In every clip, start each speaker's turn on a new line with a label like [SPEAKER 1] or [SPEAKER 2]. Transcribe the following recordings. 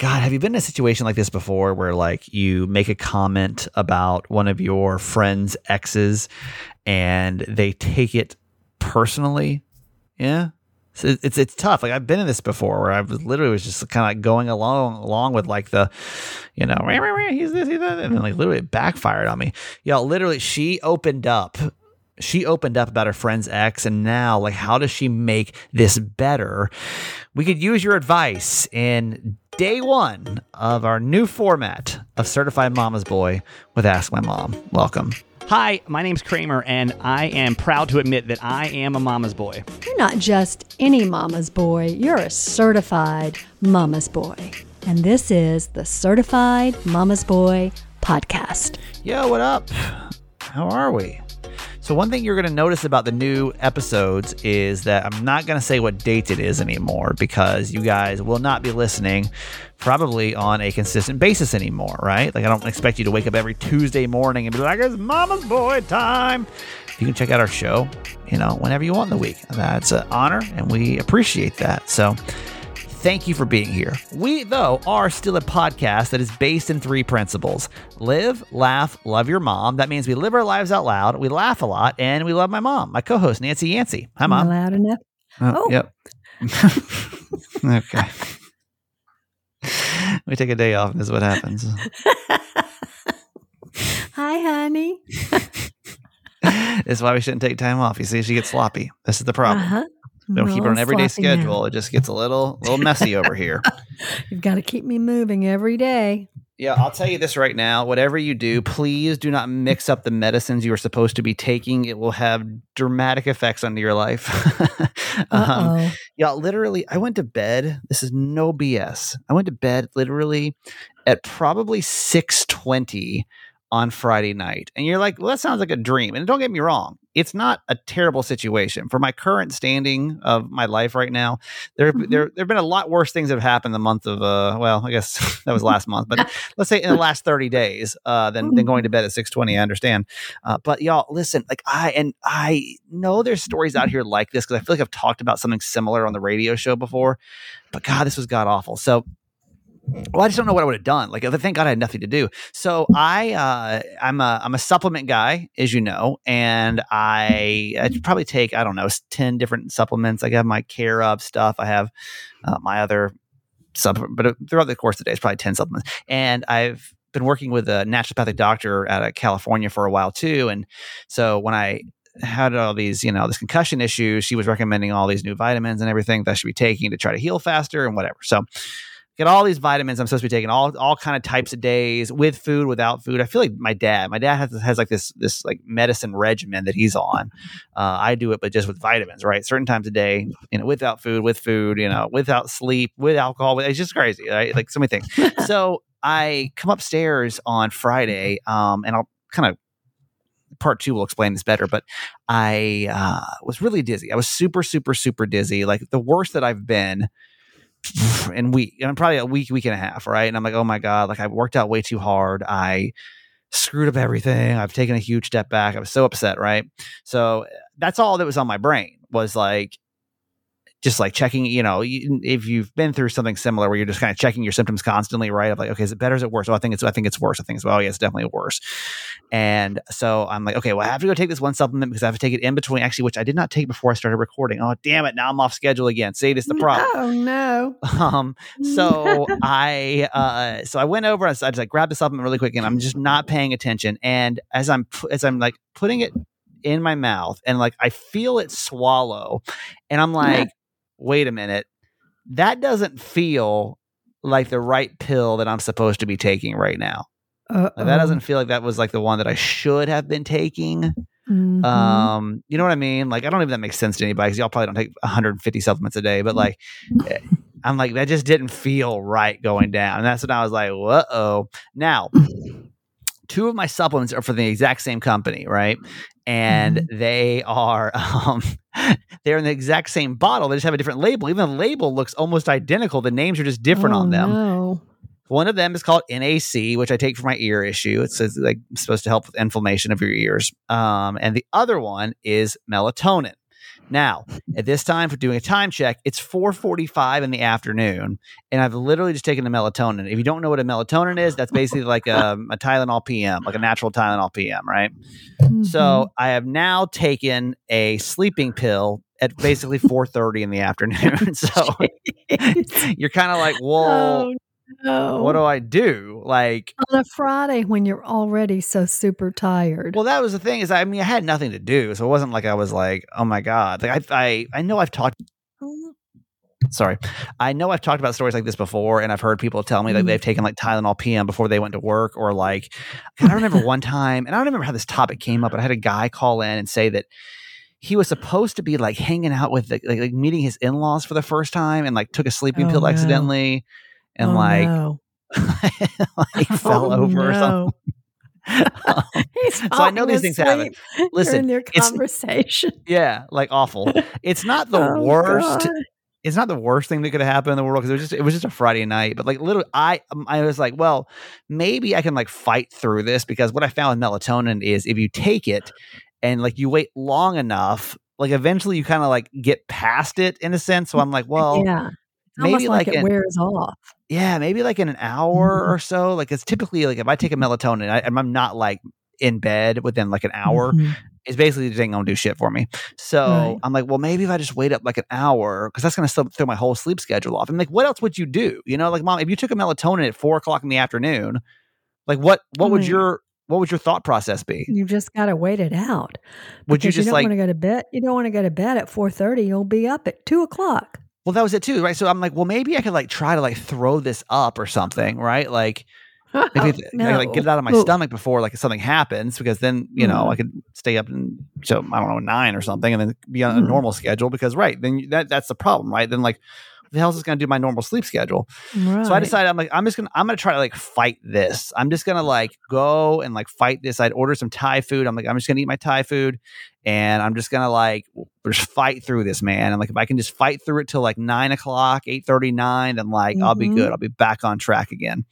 [SPEAKER 1] God, have you been in a situation like this before where like you make a comment about one of your friends' exes and they take it personally? Yeah. So it's, it's it's tough. Like I've been in this before where I was literally was just kind of like going along along with like the, you know, he's this, he's that, and then like literally it backfired on me. Y'all, literally, she opened up she opened up about her friend's ex and now like how does she make this better we could use your advice in day one of our new format of certified mama's boy with ask my mom welcome
[SPEAKER 2] Hi, my name's Kramer, and I am proud to admit that I am a mama's boy.
[SPEAKER 3] You're not just any mama's boy, you're a certified mama's boy. And this is the Certified Mama's Boy podcast.
[SPEAKER 1] Yo, what up? How are we? So, one thing you're going to notice about the new episodes is that I'm not going to say what date it is anymore because you guys will not be listening probably on a consistent basis anymore, right? Like, I don't expect you to wake up every Tuesday morning and be like, it's mama's boy time. You can check out our show, you know, whenever you want in the week. That's an honor and we appreciate that. So, thank you for being here. We, though, are still a podcast that is based in three principles live, laugh, love your mom. That means we live our lives out loud, we laugh a lot, and we love my mom, my co host, Nancy Yancey. Hi, mom.
[SPEAKER 3] Loud enough?
[SPEAKER 1] Oh, oh. Yep. okay. we take a day off, is what happens.
[SPEAKER 3] Hi, honey.
[SPEAKER 1] this is why we shouldn't take time off. You see, she gets sloppy. This is the problem. Uh-huh. Don't keep it on everyday schedule. Now. It just gets a little little messy over here.
[SPEAKER 3] You've got to keep me moving every day.
[SPEAKER 1] Yeah, I'll tell you this right now. Whatever you do, please do not mix up the medicines you are supposed to be taking. It will have dramatic effects on your life. um, yeah, literally, I went to bed. This is no BS. I went to bed literally at probably six twenty on Friday night. And you're like, well, that sounds like a dream. And don't get me wrong, it's not a terrible situation. For my current standing of my life right now, there mm-hmm. there there have been a lot worse things that have happened the month of uh well, I guess that was last month, but let's say in the last 30 days uh than, than going to bed at 620, I understand. Uh, but y'all listen, like I and I know there's stories out here like this because I feel like I've talked about something similar on the radio show before. But God, this was god awful. So well, I just don't know what I would have done. Like, thank God I had nothing to do. So I, uh, I'm a, I'm a supplement guy, as you know, and I, I probably take, I don't know, ten different supplements. I have my care of stuff. I have uh, my other supplement, but uh, throughout the course of the day, it's probably ten supplements. And I've been working with a naturopathic doctor out of California for a while too. And so when I had all these, you know, this concussion issue, she was recommending all these new vitamins and everything that I should be taking to try to heal faster and whatever. So get all these vitamins I'm supposed to be taking all all kind of types of days with food without food. I feel like my dad. My dad has has like this this like medicine regimen that he's on. Uh, I do it, but just with vitamins, right? Certain times a day, you know, without food, with food, you know, without sleep, with alcohol. It's just crazy, right? Like so many things. so I come upstairs on Friday, um, and I'll kind of part two will explain this better, but I uh, was really dizzy. I was super, super, super dizzy, like the worst that I've been and week, I'm probably a week, week and a half, right? And I'm like, oh my god, like I worked out way too hard. I screwed up everything. I've taken a huge step back. I was so upset, right? So that's all that was on my brain was like, just like checking, you know, if you've been through something similar where you're just kind of checking your symptoms constantly, right? Of like, okay, is it better? Is it worse? Oh, I think it's, I think it's worse. I think it's, well, oh, yeah, it's definitely worse. And so I'm like, okay, well, I have to go take this one supplement because I have to take it in between, actually, which I did not take before I started recording. Oh, damn it. Now I'm off schedule again. See, this is the problem.
[SPEAKER 3] Oh, no.
[SPEAKER 1] Um, so I, uh, so I went over and I just like grabbed the supplement really quick and I'm just not paying attention. And as I'm, as I'm like putting it in my mouth and like I feel it swallow and I'm like, wait a minute, that doesn't feel like the right pill that I'm supposed to be taking right now. Like, that doesn't feel like that was like the one that I should have been taking. Mm-hmm. Um, you know what I mean? Like, I don't even that makes sense to anybody because y'all probably don't take 150 supplements a day, but like, eh, I'm like, that just didn't feel right going down. And that's when I was like, whoa. oh. Now, two of my supplements are for the exact same company, right? And mm-hmm. they are um, they're in the exact same bottle. They just have a different label. Even the label looks almost identical. The names are just different
[SPEAKER 3] oh,
[SPEAKER 1] on them.
[SPEAKER 3] No.
[SPEAKER 1] One of them is called NAC, which I take for my ear issue. It's, it's like supposed to help with inflammation of your ears. Um, and the other one is melatonin. Now, at this time for doing a time check, it's 4:45 in the afternoon, and I've literally just taken the melatonin. If you don't know what a melatonin is, that's basically like a, a Tylenol PM, like a natural Tylenol PM, right? Mm-hmm. So I have now taken a sleeping pill at basically 4:30 in the afternoon. so you're kind of like, whoa. Oh, no. What do I do? Like
[SPEAKER 3] on a Friday when you're already so super tired.
[SPEAKER 1] Well, that was the thing is, I mean, I had nothing to do, so it wasn't like I was like, oh my god. Like I, I, I know I've talked. Sorry, I know I've talked about stories like this before, and I've heard people tell me that mm. they've taken like Tylenol PM before they went to work, or like I remember one time, and I don't remember how this topic came up, but I had a guy call in and say that he was supposed to be like hanging out with the, like, like meeting his in-laws for the first time and like took a sleeping oh, pill no. accidentally and oh, like, no. like fell oh, over no. or something. um, so I know these things happen. Listen,
[SPEAKER 3] their conversation.
[SPEAKER 1] yeah, like awful. It's not the oh, worst. God. It's not the worst thing that could have happened in the world because it was just it was just a Friday night. But like literally, I um, I was like, well, maybe I can like fight through this because what I found with melatonin is if you take it and like you wait long enough, like eventually you kind of like get past it in a sense. So I'm like, well,
[SPEAKER 3] yeah, maybe like, like it an, wears off.
[SPEAKER 1] Yeah, maybe like in an hour mm-hmm. or so. Like it's typically like if I take a melatonin, I, I'm not like in bed within like an hour. Mm-hmm. It's basically just ain't gonna do shit for me. So right. I'm like, well, maybe if I just wait up like an hour, because that's gonna throw my whole sleep schedule off. I'm like, what else would you do? You know, like mom, if you took a melatonin at four o'clock in the afternoon, like what what would your what would your thought process be?
[SPEAKER 3] You just got to wait it out.
[SPEAKER 1] Would you just
[SPEAKER 3] you don't
[SPEAKER 1] like
[SPEAKER 3] want to go to bed? You don't want to go to bed at four thirty. You'll be up at two o'clock.
[SPEAKER 1] Well, that was it too, right? So I'm like, well, maybe I could like try to like throw this up or something, right? Like, maybe no. I like get it out of my Ooh. stomach before like something happens, because then you know mm. I could stay up and so I don't know nine or something, and then be on mm. a normal schedule. Because right then that that's the problem, right? Then like the hell is this going to do my normal sleep schedule? Right. So I decided I'm like I'm just gonna I'm gonna try to like fight this. I'm just gonna like go and like fight this. I'd order some Thai food. I'm like I'm just gonna eat my Thai food, and I'm just gonna like just fight through this, man. And like if I can just fight through it till like nine o'clock, eight thirty nine, then like mm-hmm. I'll be good. Mm-hmm. I'll be back on track again.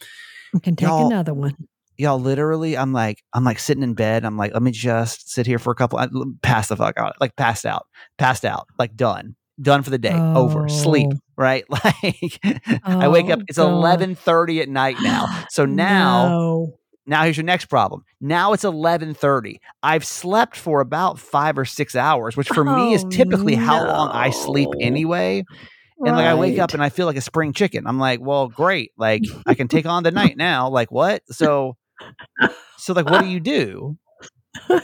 [SPEAKER 3] You can take y'all, another one.
[SPEAKER 1] Y'all, literally, I'm like, I'm like sitting in bed. I'm like, let me just sit here for a couple. I, pass the fuck out, like passed out, passed out, like done done for the day, oh. over, sleep, oh. right? Like oh, I wake up, oh, it's eleven thirty at night now. So now no. now here's your next problem. Now it's eleven thirty. I've slept for about five or six hours, which for oh, me is oh, typically no. how long I sleep anyway. And right. like I wake up and I feel like a spring chicken. I'm like, well, great. Like I can take on the night now. Like what? So so like what do you do?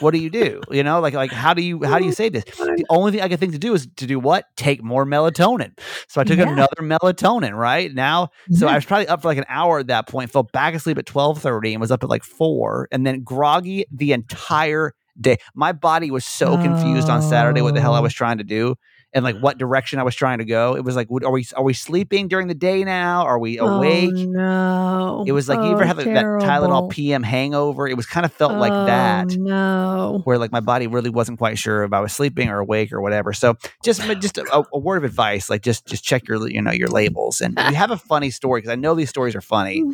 [SPEAKER 1] What do you do? You know, like like how do you how do you say this? The only thing I can think to do is to do what? Take more melatonin. So I took yeah. another melatonin. Right now, so I mm-hmm. was probably up for like an hour at that point. Fell back asleep at twelve thirty and was up at like four, and then groggy the entire day. My body was so confused on Saturday what the hell I oh. was oh. trying to do and like what direction I was trying to go. It was like, are we are we sleeping during the day now? Are we awake? Oh,
[SPEAKER 3] no.
[SPEAKER 1] It was like oh, you ever oh, have terrible. that Tylenol PM hangover? It was kind of felt oh, like that.
[SPEAKER 3] No.
[SPEAKER 1] Where like my body really wasn't quite sure if I was sleeping or awake or whatever. So just just a, a word of advice, like just just check your you know your labels and you have a funny story because I know these stories are funny.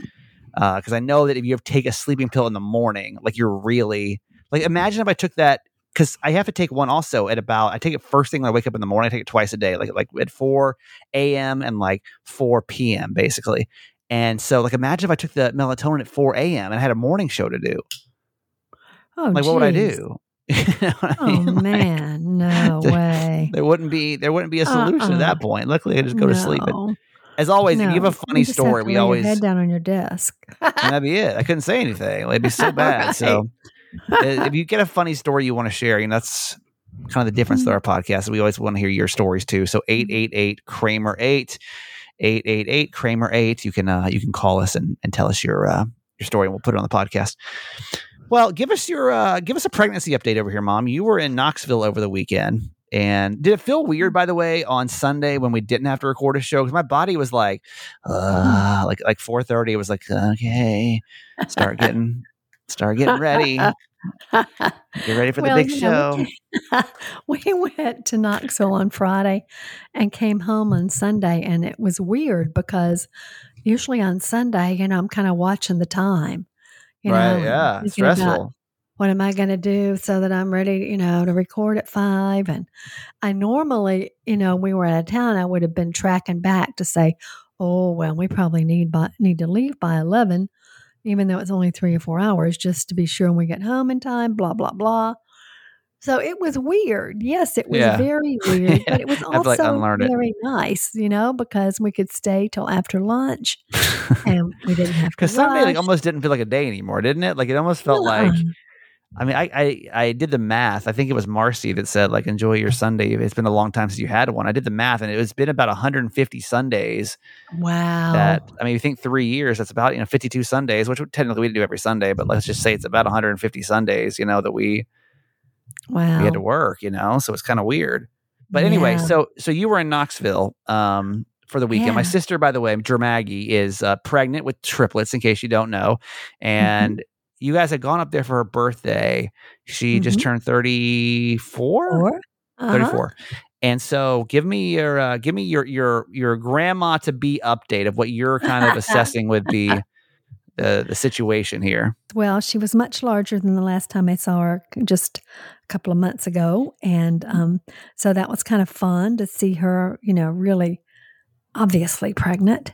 [SPEAKER 1] Because uh, I know that if you take a sleeping pill in the morning, like you're really like imagine if I took that because I have to take one also at about I take it first thing when I wake up in the morning. I take it twice a day, like like at four a.m. and like four p.m. basically. And so, like, imagine if I took the melatonin at four a.m. and I had a morning show to do.
[SPEAKER 3] Oh,
[SPEAKER 1] like,
[SPEAKER 3] geez.
[SPEAKER 1] what would I do?
[SPEAKER 3] oh I mean? man, no
[SPEAKER 1] there,
[SPEAKER 3] way.
[SPEAKER 1] There wouldn't be there wouldn't be a solution uh-uh. at that point. Luckily, I just go no. to sleep. And, as always, no. if you have a funny story, we always
[SPEAKER 3] head down on your desk.
[SPEAKER 1] that'd be it. I couldn't say anything. It'd be so bad. right. So if you get a funny story you want to share, you know, that's kind of the difference with our podcast. We always want to hear your stories too. So 888 Kramer 8 888 Kramer 8. You can uh, you can call us and, and tell us your uh, your story and we'll put it on the podcast. Well, give us your uh, give us a pregnancy update over here, mom. You were in Knoxville over the weekend. And did it feel weird, by the way, on Sunday when we didn't have to record a show? Because my body was like, uh, like like four thirty. It was like, okay, start getting Start getting ready. Get ready for the big show.
[SPEAKER 3] we went to Knoxville on Friday and came home on Sunday, and it was weird because usually on Sunday, you know, I'm kind of watching the time.
[SPEAKER 1] You right? Know, yeah, stressful.
[SPEAKER 3] what am I going to do so that I'm ready, you know, to record at five? And I normally, you know, we were out of town, I would have been tracking back to say, oh, well, we probably need by, need to leave by 11, even though it's only three or four hours, just to be sure when we get home in time, blah, blah, blah. So it was weird. Yes, it was yeah. very weird, but it was also like very it. nice, you know, because we could stay till after lunch and we didn't have to. Because
[SPEAKER 1] Sunday like, almost didn't feel like a day anymore, didn't it? Like it almost felt like. I mean, I, I I did the math. I think it was Marcy that said like enjoy your Sunday. It's been a long time since you had one. I did the math, and it was been about 150 Sundays.
[SPEAKER 3] Wow.
[SPEAKER 1] That I mean, you think three years. That's about you know 52 Sundays, which technically we do every Sunday, but let's just say it's about 150 Sundays. You know that we
[SPEAKER 3] Wow.
[SPEAKER 1] We had to work, you know, so it's kind of weird. But anyway, yeah. so so you were in Knoxville um, for the weekend. Yeah. My sister, by the way, Maggie, is uh, pregnant with triplets. In case you don't know, mm-hmm. and. You guys had gone up there for her birthday. She mm-hmm. just turned 34? Uh-huh. 34. And so, give me your uh, give me your your your grandma to be update of what you're kind of assessing with the the the situation here.
[SPEAKER 3] Well, she was much larger than the last time I saw her, just a couple of months ago, and um, so that was kind of fun to see her. You know, really, obviously pregnant.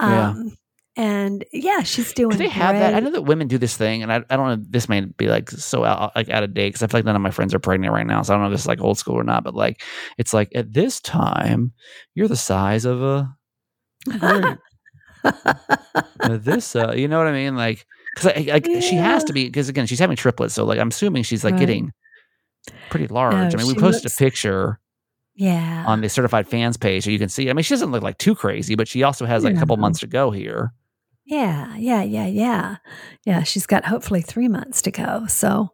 [SPEAKER 3] Um, yeah. And yeah, she's doing.
[SPEAKER 1] they have that? I know that women do this thing, and I, I don't know. This may be like so out like out of date because I feel like none of my friends are pregnant right now, so I don't know if this is like old school or not. But like, it's like at this time, you're the size of a this, uh, you know what I mean? Like, because like yeah. she has to be because again she's having triplets, so like I'm assuming she's like right. getting pretty large. No, I mean, we posted looks, a picture.
[SPEAKER 3] Yeah.
[SPEAKER 1] On the certified fans page, so you can see. I mean, she doesn't look like too crazy, but she also has like a couple months to go here.
[SPEAKER 3] Yeah, yeah, yeah, yeah. Yeah, she's got hopefully three months to go. So,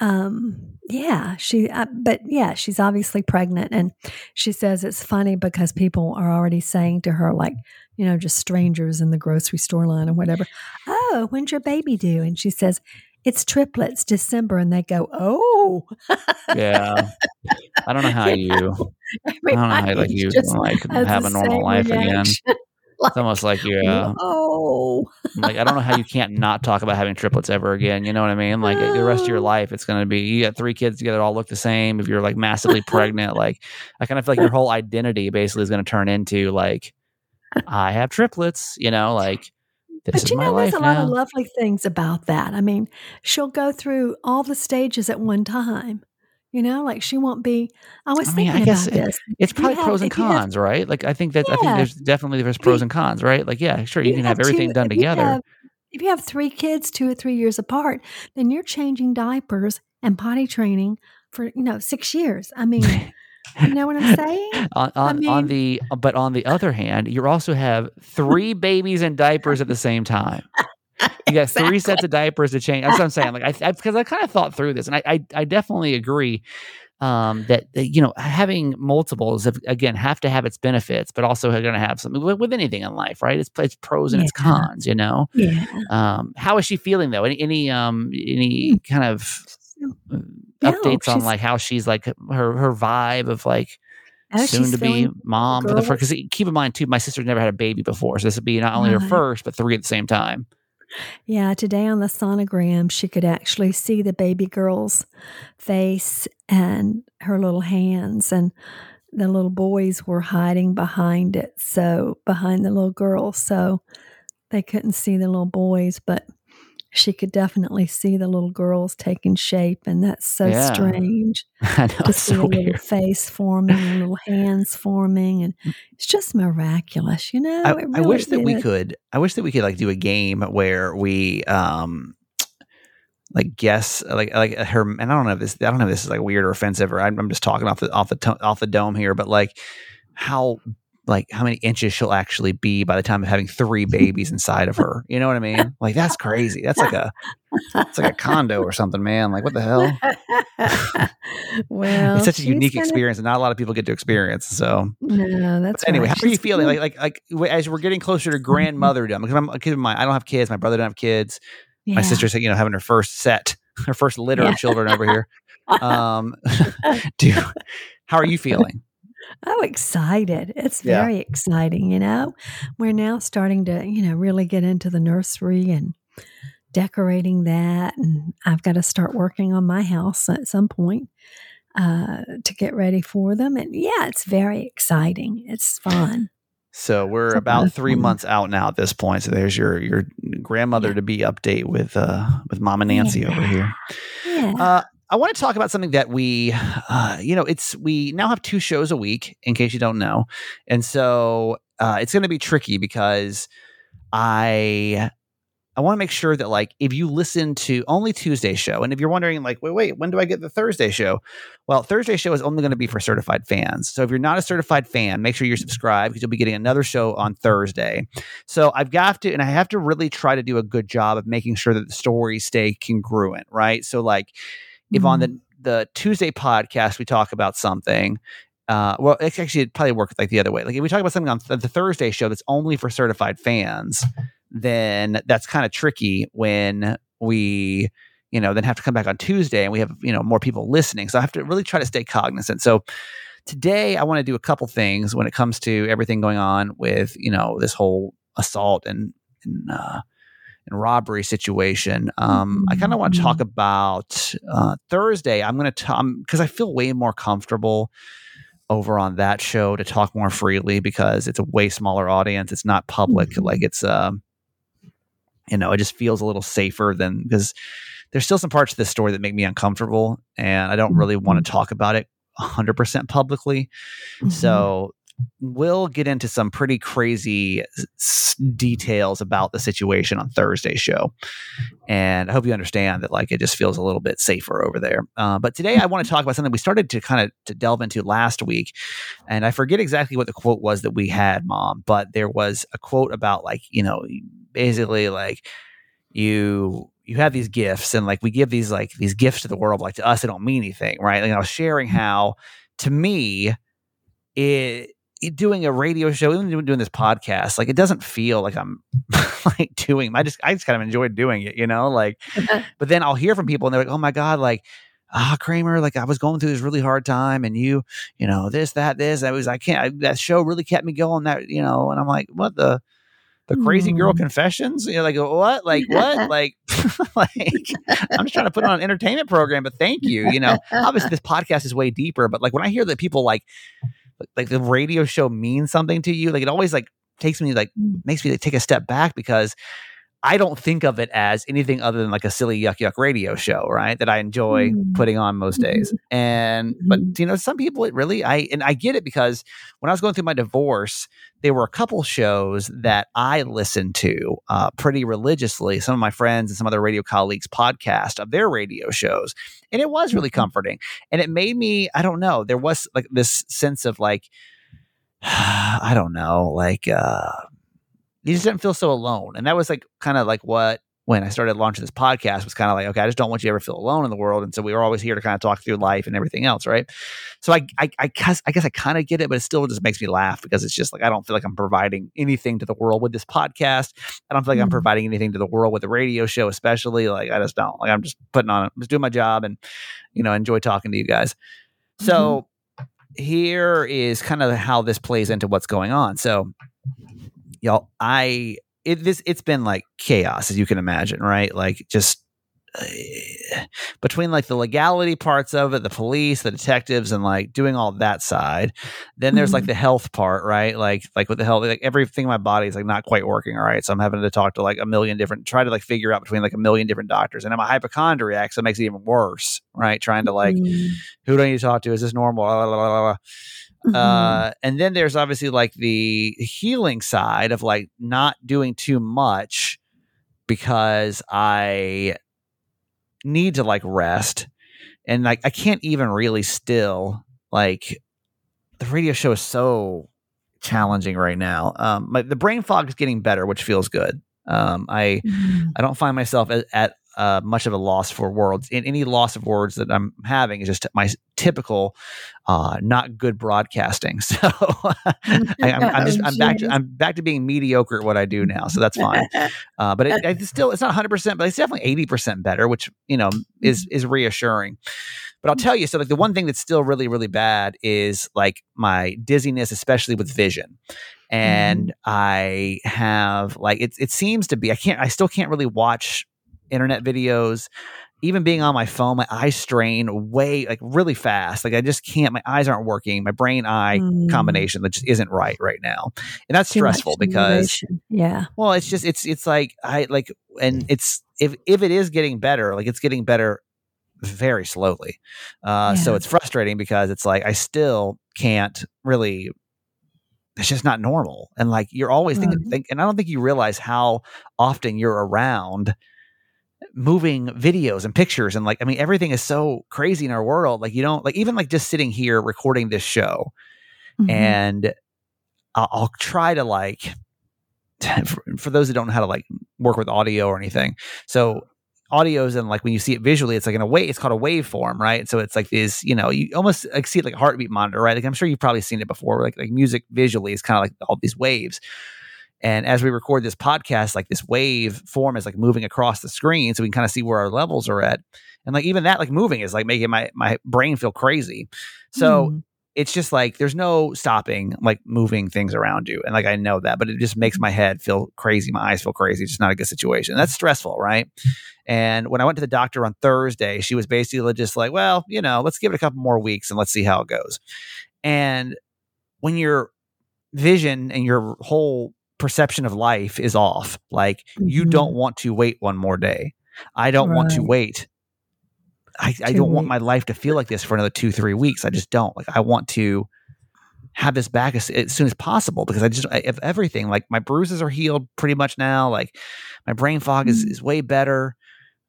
[SPEAKER 3] um, yeah, she, uh, but yeah, she's obviously pregnant. And she says it's funny because people are already saying to her, like, you know, just strangers in the grocery store line or whatever. Oh, when's your baby due? And she says, it's triplets December. And they go, oh.
[SPEAKER 1] yeah. I don't know how you, I don't know how like you like have a normal life reaction. again. Like, it's almost like you uh,
[SPEAKER 3] oh
[SPEAKER 1] like i don't know how you can't not talk about having triplets ever again you know what i mean like the rest of your life it's going to be you got three kids together all look the same if you're like massively pregnant like i kind of feel like your whole identity basically is going to turn into like I have triplets, you know, like this
[SPEAKER 3] but you
[SPEAKER 1] know,
[SPEAKER 3] there's a
[SPEAKER 1] now.
[SPEAKER 3] lot of lovely things about that. I mean, she'll go through all the stages at one time. You know, like she won't be. I was I mean, thinking I guess about it, this.
[SPEAKER 1] It's probably have, pros and cons, have, right? Like I think that yeah. I think there's definitely there's pros and cons, right? Like yeah, sure, you, you can have, have everything two, done together.
[SPEAKER 3] Have, if you have three kids, two or three years apart, then you're changing diapers and potty training for you know six years. I mean. You know what I'm saying?
[SPEAKER 1] on, on, I mean, on, the but on the other hand, you also have three babies in diapers at the same time. You got exactly. three sets of diapers to change. That's what I'm saying. Like I, because I, I kind of thought through this, and I, I, I definitely agree um, that, you know having multiples again have to have its benefits, but also are going to have something with, with, anything in life, right? It's it's pros and yeah. it's cons. You know.
[SPEAKER 3] Yeah.
[SPEAKER 1] Um, how is she feeling though? Any any um any hmm. kind of no, updates on like how she's like her her vibe of like oh, soon to be mom for the first. Because keep in mind too, my sister never had a baby before, so this would be not only her first but three at the same time.
[SPEAKER 3] Yeah, today on the sonogram, she could actually see the baby girl's face and her little hands, and the little boys were hiding behind it. So, behind the little girl. So, they couldn't see the little boys, but she could definitely see the little girls taking shape, and that's so yeah. strange
[SPEAKER 1] know,
[SPEAKER 3] to see
[SPEAKER 1] so
[SPEAKER 3] a little face forming, and little hands forming, and mm. it's just miraculous, you know.
[SPEAKER 1] I,
[SPEAKER 3] really
[SPEAKER 1] I wish that we could. I wish that we could like do a game where we um like guess like like her and I don't know if this I don't know if this is like weird or offensive or I'm, I'm just talking off the off the to, off the dome here, but like how like how many inches she'll actually be by the time of having three babies inside of her. You know what I mean? Like that's crazy. That's like a it's like a condo or something, man. Like what the hell?
[SPEAKER 3] well,
[SPEAKER 1] it's such a unique gonna... experience, and not a lot of people get to experience. So
[SPEAKER 3] no, that's
[SPEAKER 1] but anyway. How are you feeling? Like like like as we're getting closer to grandmotherdom? Because I'm keep in mind I don't have kids. My brother don't have kids. Yeah. My sister's you know having her first set, her first litter yeah. of children over here. Um, do how are you feeling?
[SPEAKER 3] Oh, excited. It's very yeah. exciting, you know. We're now starting to, you know, really get into the nursery and decorating that, and I've got to start working on my house at some point uh, to get ready for them. And yeah, it's very exciting. It's fun.
[SPEAKER 1] So we're about three fun. months out now at this point. So there's your your grandmother to be update with uh with Mama Nancy yeah. over here. Yeah. Uh, I want to talk about something that we, uh, you know, it's we now have two shows a week. In case you don't know, and so uh, it's going to be tricky because I I want to make sure that like if you listen to only Tuesday show, and if you're wondering like, wait, wait, when do I get the Thursday show? Well, Thursday show is only going to be for certified fans. So if you're not a certified fan, make sure you're subscribed because you'll be getting another show on Thursday. So I've got to, and I have to really try to do a good job of making sure that the stories stay congruent, right? So like, if mm-hmm. on the the Tuesday podcast we talk about something, uh, well, it's actually, it probably work like the other way. Like if we talk about something on th- the Thursday show that's only for certified fans, then that's kind of tricky when we, you know, then have to come back on Tuesday and we have, you know, more people listening. So I have to really try to stay cognizant. So today I want to do a couple things when it comes to everything going on with, you know, this whole assault and, and, uh, and robbery situation. Um, I kind of want to talk mm-hmm. about uh, Thursday. I'm going to talk because I feel way more comfortable over on that show to talk more freely because it's a way smaller audience. It's not public. Mm-hmm. Like it's, um, you know, it just feels a little safer than because there's still some parts of this story that make me uncomfortable and I don't really want to mm-hmm. talk about it 100% publicly. Mm-hmm. So we'll get into some pretty crazy s- details about the situation on Thursday's show. And I hope you understand that like it just feels a little bit safer over there. Uh, but today I want to talk about something we started to kind of to delve into last week. And I forget exactly what the quote was that we had, mom, but there was a quote about like, you know, basically like you you have these gifts and like we give these like these gifts to the world like to us they don't mean anything right like i was sharing how to me it doing a radio show, even doing this podcast, like it doesn't feel like I'm like doing. I just I just kind of enjoyed doing it, you know. Like, but then I'll hear from people and they're like, "Oh my god, like." Ah, Kramer, like I was going through this really hard time, and you, you know, this, that, this. I was, I can't. I, that show really kept me going. That, you know, and I'm like, what the, the crazy girl hmm. confessions you know like what like what like like i'm just trying to put on an entertainment program but thank you you know obviously this podcast is way deeper but like when i hear that people like like the radio show means something to you like it always like takes me like mm. makes me like, take a step back because I don't think of it as anything other than like a silly yuck yuck radio show, right? That I enjoy mm-hmm. putting on most days. Mm-hmm. And but mm-hmm. you know, some people it really I and I get it because when I was going through my divorce, there were a couple shows that I listened to uh, pretty religiously. Some of my friends and some other radio colleagues podcast of their radio shows, and it was really mm-hmm. comforting. And it made me I don't know there was like this sense of like I don't know like. uh you just didn't feel so alone. And that was like kind of like what when I started launching this podcast was kind of like, okay, I just don't want you to ever feel alone in the world. And so we were always here to kind of talk through life and everything else, right? So I, I, I guess, I guess I kind of get it, but it still just makes me laugh because it's just like I don't feel like I'm providing anything to the world with this podcast. I don't feel like mm-hmm. I'm providing anything to the world with the radio show, especially. Like I just don't. Like I'm just putting on, I'm just doing my job, and you know, enjoy talking to you guys. So mm-hmm. here is kind of how this plays into what's going on. So y'all i it this it's been like chaos as you can imagine right? Like just uh, between like the legality parts of it the police the detectives and like doing all that side then there's mm-hmm. like the health part right? Like like with the health like everything in my body is like not quite working all right? So i'm having to talk to like a million different try to like figure out between like a million different doctors and i'm a hypochondriac so it makes it even worse right? Trying to like mm-hmm. who do i need to talk to? Is this normal? Blah, blah, blah, Mm-hmm. Uh, and then there's obviously like the healing side of like not doing too much because I need to like rest. And like I can't even really still like the radio show is so challenging right now. Um, my, the brain fog is getting better, which feels good. Um, I mm-hmm. I don't find myself at, at uh, much of a loss for words. In any loss of words that I'm having is just my typical uh, not good broadcasting. So I, am just I'm back to I'm back to being mediocre at what I do now. So that's fine. Uh, but it, it's still it's not 100, percent but it's definitely 80 percent better, which you know is is reassuring. But I'll tell you, so like the one thing that's still really really bad is like my dizziness, especially with vision and mm. I have like it. It seems to be I can't. I still can't really watch internet videos, even being on my phone, my eyes strain way like really fast. Like I just can't. My eyes aren't working. My brain eye mm. combination that just isn't right right now, and that's Too stressful because
[SPEAKER 3] yeah.
[SPEAKER 1] Well, it's just it's it's like I like, and it's if if it is getting better, like it's getting better very slowly. Uh, yeah. So it's frustrating because it's like I still can't really it's just not normal. And like you're always thinking, think, and I don't think you realize how often you're around moving videos and pictures and like I mean everything is so crazy in our world. Like you don't like even like just sitting here recording this show, mm-hmm. and I'll, I'll, try to like for, for those that don't know how to like work with audio or anything. So audios and like when you see it visually, it's like in a way, it's called a waveform, right? So it's like this, you know, you almost like see it like a heartbeat monitor, right? Like I'm sure you've probably seen it before. Like like music visually is kind of like all these waves. And as we record this podcast, like this wave form is like moving across the screen, so we can kind of see where our levels are at. And like even that, like moving is like making my my brain feel crazy. So mm it's just like there's no stopping like moving things around you. And like i know that but it just makes my head feel crazy. My eyes feel crazy. It's just not a good situation. That's stressful right? And when i went to the doctor on thursday she was basically just like well you know let's give it a couple more weeks and let's see how it goes. And when your vision and your whole perception of life is off like mm-hmm. you don't want to wait one more day i don't right. want to wait I, I don't want my life to feel like this for another two, three weeks. I just don't. Like, I want to have this back as, as soon as possible because I just, I, if everything, like my bruises are healed pretty much now. Like, my brain fog is, mm-hmm. is way better.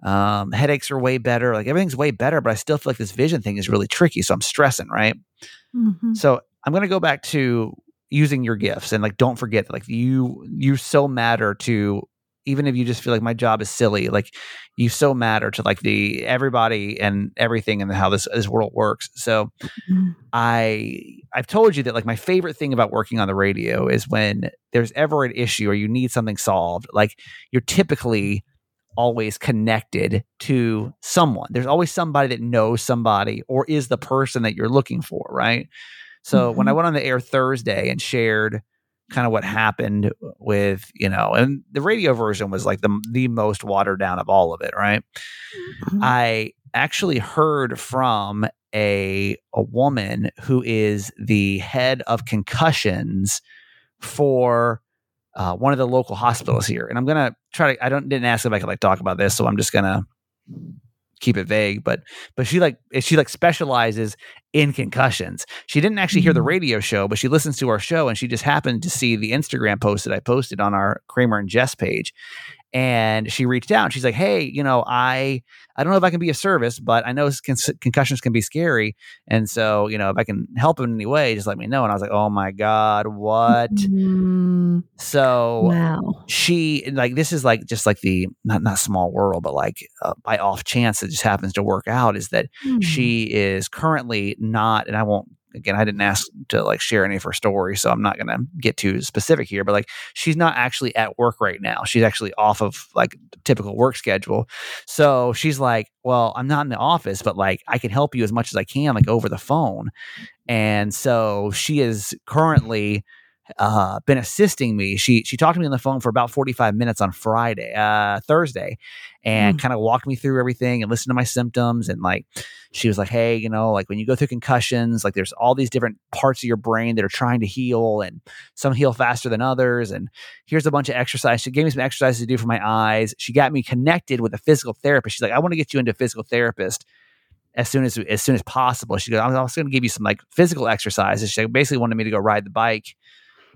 [SPEAKER 1] Um, headaches are way better. Like, everything's way better, but I still feel like this vision thing is really tricky. So I'm stressing, right? Mm-hmm. So I'm going to go back to using your gifts and like, don't forget that, like, you, you so matter to even if you just feel like my job is silly, like you so matter to like the everybody and everything and how this this world works. So mm-hmm. I I've told you that like my favorite thing about working on the radio is when there's ever an issue or you need something solved, like you're typically always connected to someone. There's always somebody that knows somebody or is the person that you're looking for, right? So mm-hmm. when I mm-hmm. went on the air Thursday and shared kind of what happened with you know and the radio version was like the the most watered down of all of it right mm-hmm. i actually heard from a a woman who is the head of concussions for uh, one of the local hospitals here and i'm gonna try to i don't didn't ask if i could like talk about this so i'm just gonna keep it vague but but she like she like specializes in concussions she didn't actually hear the mm-hmm. radio show but she listens to our show and she just happened to see the instagram post that i posted on our kramer and jess page and she reached out and she's like hey you know i i don't know if i can be of service but i know con- concussions can be scary and so you know if i can help in any way just let me know and i was like oh my god what mm-hmm. so wow she like this is like just like the not not small world but like uh, by off chance it just happens to work out is that mm-hmm. she is currently not and i won't again, I didn't ask to like share any of her stories, so I'm not going to get too specific here. But like, she's not actually at work right now. She's actually off of like typical work schedule. So she's like, "Well, I'm not in the office, but like, I can help you as much as I can, like over the phone." And so she is currently uh, been assisting me. She she talked to me on the phone for about 45 minutes on Friday, uh, Thursday, and mm. kind of walked me through everything and listened to my symptoms. And like, she was like, "Hey, you know, like when you go through concussions, like there's all these different parts of your brain that are trying to heal, and some heal faster than others. And here's a bunch of exercise. She gave me some exercises to do for my eyes. She got me connected with a physical therapist. She's like, I want to get you into a physical therapist." as soon as as soon as possible. She goes, I'm also going to give you some like physical exercises. She basically wanted me to go ride the bike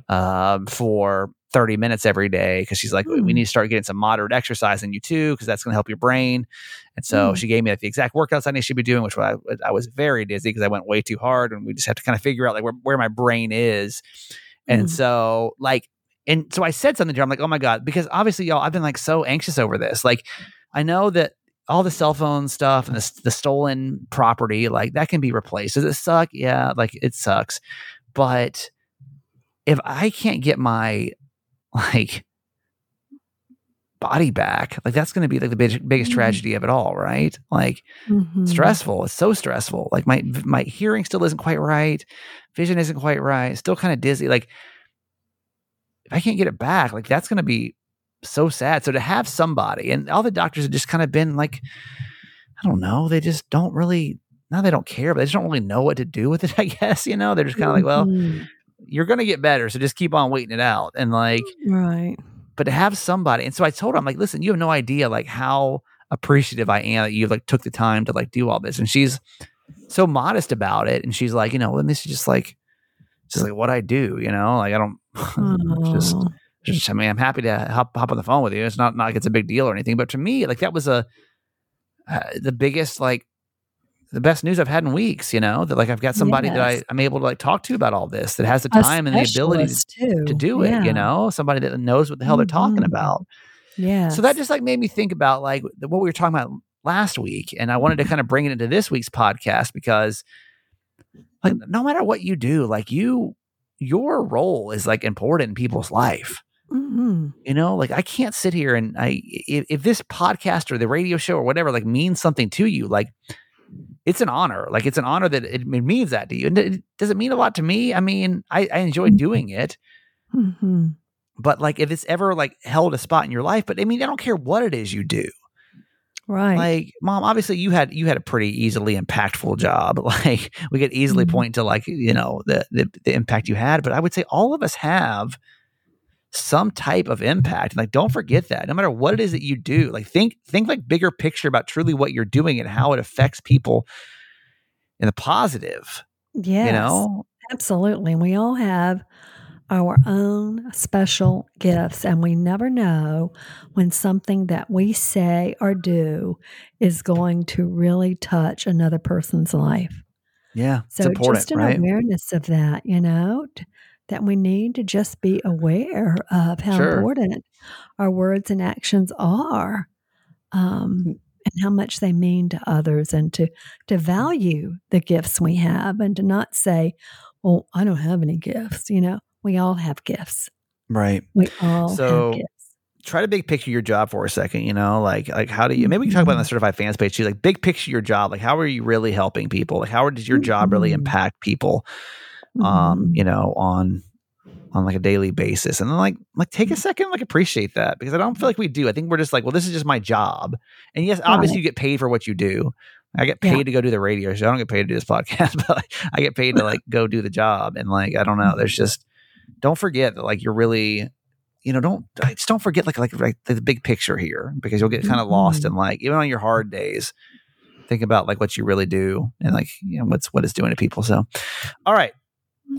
[SPEAKER 1] um, for 30 minutes every day because she's like, mm. we hmm. need to start getting some moderate exercise in you too because that's going to help your brain. And so mm. she gave me like, the exact workouts I need to be doing, which I, I was very dizzy because I went way too hard, and we just have to kind of figure out like where, where my brain is. And mm. so like, and so I said something to her. I'm like, oh my god, because obviously y'all, I've been like so anxious over this. Like, I know that all the cell phone stuff and the, the stolen property, like that can be replaced. Does it suck? Yeah, like it sucks, but if I can't get my like body back, like that's going to be like the big, biggest mm-hmm. tragedy of it all, right? Like mm-hmm. stressful. It's so stressful. Like my my hearing still isn't quite right, vision isn't quite right, still kind of dizzy. Like if I can't get it back, like that's going to be so sad. So to have somebody and all the doctors have just kind of been like, I don't know, they just don't really now they don't care, but they just don't really know what to do with it, I guess. You know, they're just kind of like, well, You're gonna get better, so just keep on waiting it out. And like,
[SPEAKER 3] Right.
[SPEAKER 1] but to have somebody, and so I told her, I'm like, listen, you have no idea like how appreciative I am that you like took the time to like do all this. And she's so modest about it. And she's like, you know, this is just like just like what I do, you know, like I don't just
[SPEAKER 3] Oh.
[SPEAKER 1] just I mean, I'm happy to hop hop on the phone with you. It's not not like it's a big deal or anything, but to me, like that was a uh, the biggest like the best news I've had in weeks. You know that like I've got somebody that I, I'm able to like talk to about all this that has the time and the ability to, to do it. You know, somebody that knows what the hell they're talking
[SPEAKER 3] Mhm.
[SPEAKER 1] about.
[SPEAKER 3] Yeah.
[SPEAKER 1] So that just like made me think about like what we were talking about last week, and I wanted to kind of bring it into this week's podcast because like no matter what you do, like you your role is like important in people's life.
[SPEAKER 3] hmm
[SPEAKER 1] You know, like I can't sit here and I if, if this podcast or the radio show or whatever like means something to you, like it's an honor. Like it's an honor that it, it means that to you. And it, does it mean a lot to me? I mean, I, I enjoy doing it,
[SPEAKER 3] hmm
[SPEAKER 1] but like if it's ever like held a spot in your life, but I mean, I don't care what it is you do.
[SPEAKER 3] Right.
[SPEAKER 1] Like, mom, obviously you had you had a pretty easily impactful job. Like we could easily
[SPEAKER 3] Mhm.
[SPEAKER 1] point to like, you know, the, the the impact you had, but I would say all of us have some type of impact. And like don't forget that. No matter what it is that you do, like think think like bigger picture about truly what you're doing and how it affects people in the positive.
[SPEAKER 3] yes.
[SPEAKER 1] You know?
[SPEAKER 3] Absolutely. And we all have our own special gifts, and we never know when something that we say or do is going to really touch another person's life.
[SPEAKER 1] Yeah.
[SPEAKER 3] So just an
[SPEAKER 1] right?
[SPEAKER 3] awareness of that, you know, that we need to just be aware of how
[SPEAKER 1] Sure.
[SPEAKER 3] important our words and actions are. Um, mm. and how much they mean to others and to to mm. value the gifts we have and to not say well i don't have any gifts you know we all have gifts
[SPEAKER 1] Right.
[SPEAKER 3] we all
[SPEAKER 1] So,
[SPEAKER 3] have gifts
[SPEAKER 1] try to big picture your job for a second, you know, like like how do you maybe we can talk about mm-hmm. on the certified fans page too, like big picture your job, like how are you really helping people? Like how does your mm-hmm. job really impact people? Um,
[SPEAKER 3] Mhm.
[SPEAKER 1] you know, on on like a daily basis. And then like like take a second, like appreciate that because I don't feel like we do. I think we're just like, well, this is just my job. And yes, obviously you get paid for what you do. I get
[SPEAKER 3] Yeah.
[SPEAKER 1] paid to go do the radio show. I don't get paid to do this podcast, but like, I get paid to like go do the job. And like, I don't know, there's just don't forget that like you're really you know, don't just don't forget like like like the big picture here because you'll get kind of lost
[SPEAKER 3] Mhm.
[SPEAKER 1] in like even on your hard days. Think about like what you really do and like you know what's what it's doing to people. So, all right,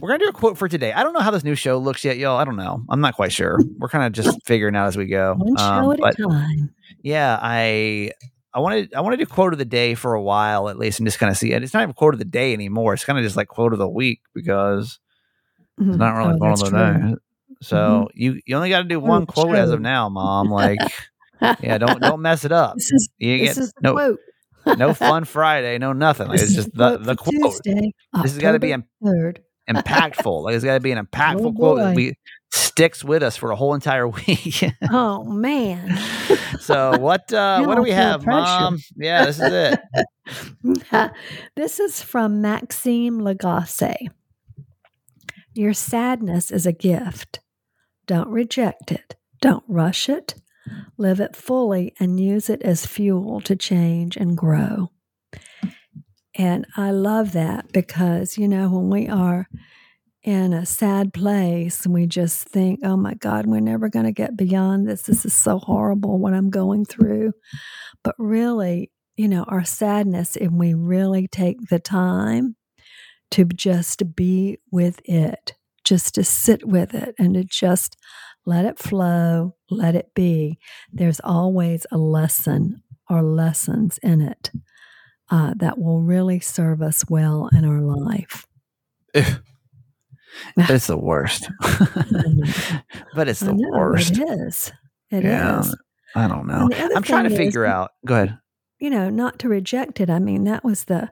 [SPEAKER 1] we're gonna do a quote for today. I don't know how this new show looks yet, y'all. I don't know. I'm not quite sure. We're kind of just figuring out as we go.
[SPEAKER 3] one show
[SPEAKER 1] Um,
[SPEAKER 3] at a time
[SPEAKER 1] yeah, I I wanted I wanted to do quote of the day for a while at least and just kind of see it. It's not even quote of the day anymore. It's kind of just like quote of the week because it's
[SPEAKER 3] Mhm.
[SPEAKER 1] not really
[SPEAKER 3] Oh,
[SPEAKER 1] quote of the
[SPEAKER 3] true. Mm-hmm.
[SPEAKER 1] day. So you you only got to do one
[SPEAKER 3] the
[SPEAKER 1] quote as of now, mom. Like yeah, don't don't mess it up.
[SPEAKER 3] this is
[SPEAKER 1] You
[SPEAKER 3] this
[SPEAKER 1] get
[SPEAKER 3] is
[SPEAKER 1] no
[SPEAKER 3] quote
[SPEAKER 1] no fun Friday, no nothing. Like, it's just the
[SPEAKER 3] quote
[SPEAKER 1] the quote.
[SPEAKER 3] Tuesday,
[SPEAKER 1] This has got to be
[SPEAKER 3] 3rd.
[SPEAKER 1] Impactful. Like it's got to be an impactful
[SPEAKER 3] Oh,
[SPEAKER 1] quote that we sticks with us for a whole entire week.
[SPEAKER 3] oh man
[SPEAKER 1] so what uh what do we have,
[SPEAKER 3] pressure.
[SPEAKER 1] mom? Yeah, this is it.
[SPEAKER 3] this is from Maxime Lagacé. Your sadness is a gift. Don't reject it. Don't rush it. Live it fully and use it as fuel to change and grow. And I love that because, you know, when we are in a sad place and we just think, oh my God, we're never going to get beyond this. This is so horrible what I'm going through. But really, you know, our sadness, if we really take the time to just be with it, just to sit with it and to just let it flow, let it be. There's always a lesson or lessons in it uh, that will really serve us well in our life.
[SPEAKER 1] It's the worst. but it's the
[SPEAKER 3] know,
[SPEAKER 1] worst.
[SPEAKER 3] It is. It is.
[SPEAKER 1] Yeah, I don't know.
[SPEAKER 3] And the other
[SPEAKER 1] I'm trying to
[SPEAKER 3] thing is-
[SPEAKER 1] figure out. Go ahead.
[SPEAKER 3] you know, not to reject it. I mean, that was the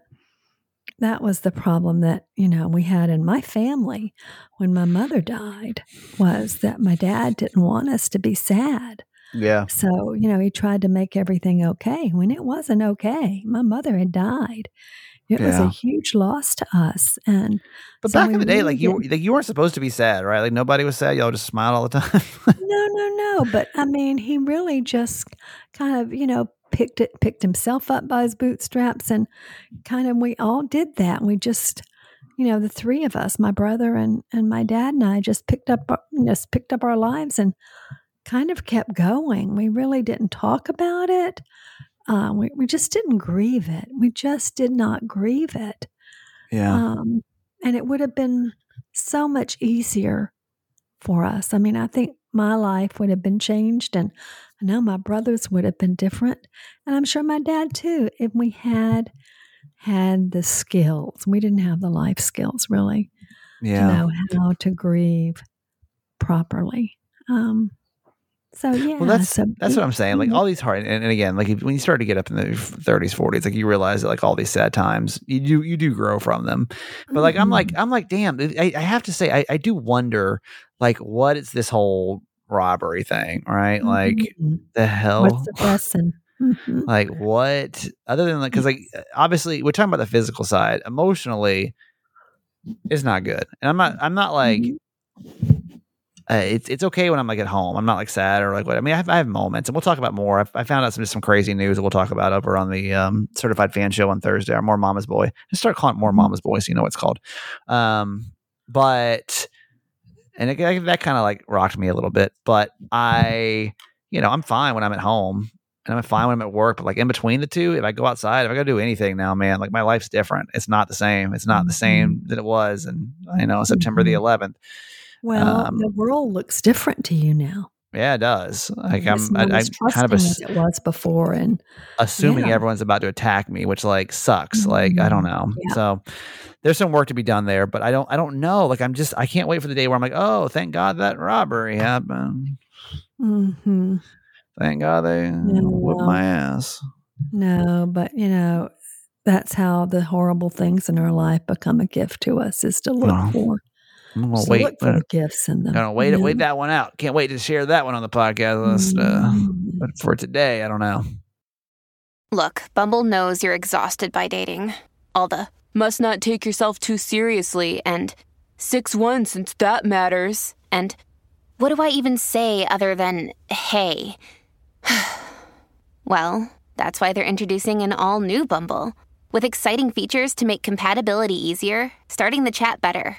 [SPEAKER 3] that was the problem that, you know, we had in my family when my mother died was that my dad didn't want us to be sad
[SPEAKER 1] Yeah.
[SPEAKER 3] So, you know, he tried to make everything okay when it wasn't okay. My mother had died. It yeah. was a huge loss to us. And
[SPEAKER 1] but so back in the day, like you, like you weren't supposed to be sad, right? Like nobody was sad. Y'all just smiled all the time.
[SPEAKER 3] no, no, no. But I mean, he really just kind of, you know, picked it, picked himself up by his bootstraps, and kind of we all did that. We just, you know, the three of us, my brother and and my dad and I, just picked up, uh, just picked up our lives and kind of kept going. We really didn't talk about it. Uh, we, we just didn't grieve it. We just did not grieve it.
[SPEAKER 1] Yeah. Um,
[SPEAKER 3] and it would have been so much easier for us. I mean, I think my life would have been changed, and I know my brothers would have been different, and I'm sure my dad too, if we had had the skills. We didn't have the life skills really yeah. to know how to grieve properly. Um, so yeah,
[SPEAKER 1] well, that's
[SPEAKER 3] so
[SPEAKER 1] that's what I'm saying. Like all these hard, and, and again, like when you start to get up in the 30s, 40s, like you realize that like all these sad times, you do you do grow from them. But like mm-hmm. I'm like mm-hmm. I'm like, damn, I, I have to say, I, I do wonder, like, what is this whole robbery thing, right? Mm-hmm. Like the hell,
[SPEAKER 3] what's the lesson?
[SPEAKER 1] Mm-hmm. like what other than like because like obviously we're talking about the physical side emotionally it's not good and i'm not i'm not like mm-hmm uh, it's it's okay when I'm like at home. I'm not like sad or like what. I mean, I have, I have moments, and we'll talk about more. I've, I found out some some crazy news that we'll talk about over on the um, Certified Fan Show on Thursday. Or more Mama's Boy. Just start calling it more mm-hmm. Mama's Boy, so you know what it's called. Um, but and it, that kind of like rocked me a little bit. But I, you know, I'm fine when I'm at home, and I'm fine when I'm at work. But like in between the two, if I go outside, if I go to do anything now, man, like my life's different. It's not the same. It's not the same mm-hmm. that it was, and you know, September the 11th. Mm-hmm.
[SPEAKER 3] Well, um, the world looks different to you now.
[SPEAKER 1] Yeah, it does. Like I'm, I, I kind of
[SPEAKER 3] as it was before, and
[SPEAKER 1] assuming yeah. everyone's about to attack me, which like sucks. Mm-hmm. Like I don't know. Yeah. So there's some work to be done there, but I don't, I don't know. Like I'm just, I can't wait for the day where I'm like, oh, thank God that robbery happened. Mm-hmm. Thank God they no, whipped my ass.
[SPEAKER 3] No, but you know, that's how the horrible things in our life become a gift to us is to look for
[SPEAKER 1] I'm gonna so wait.
[SPEAKER 3] Look for the gifts in them.
[SPEAKER 1] Gonna wait. Yeah. Wait that one out. Can't wait to share that one on the podcast list. Uh, mm. but for today, I don't know.
[SPEAKER 4] Look, Bumble knows you're exhausted by dating. All the must not take yourself too seriously and six one since that matters. And what do I even say other than hey? well, that's why they're introducing an all new Bumble with exciting features to make compatibility easier, starting the chat better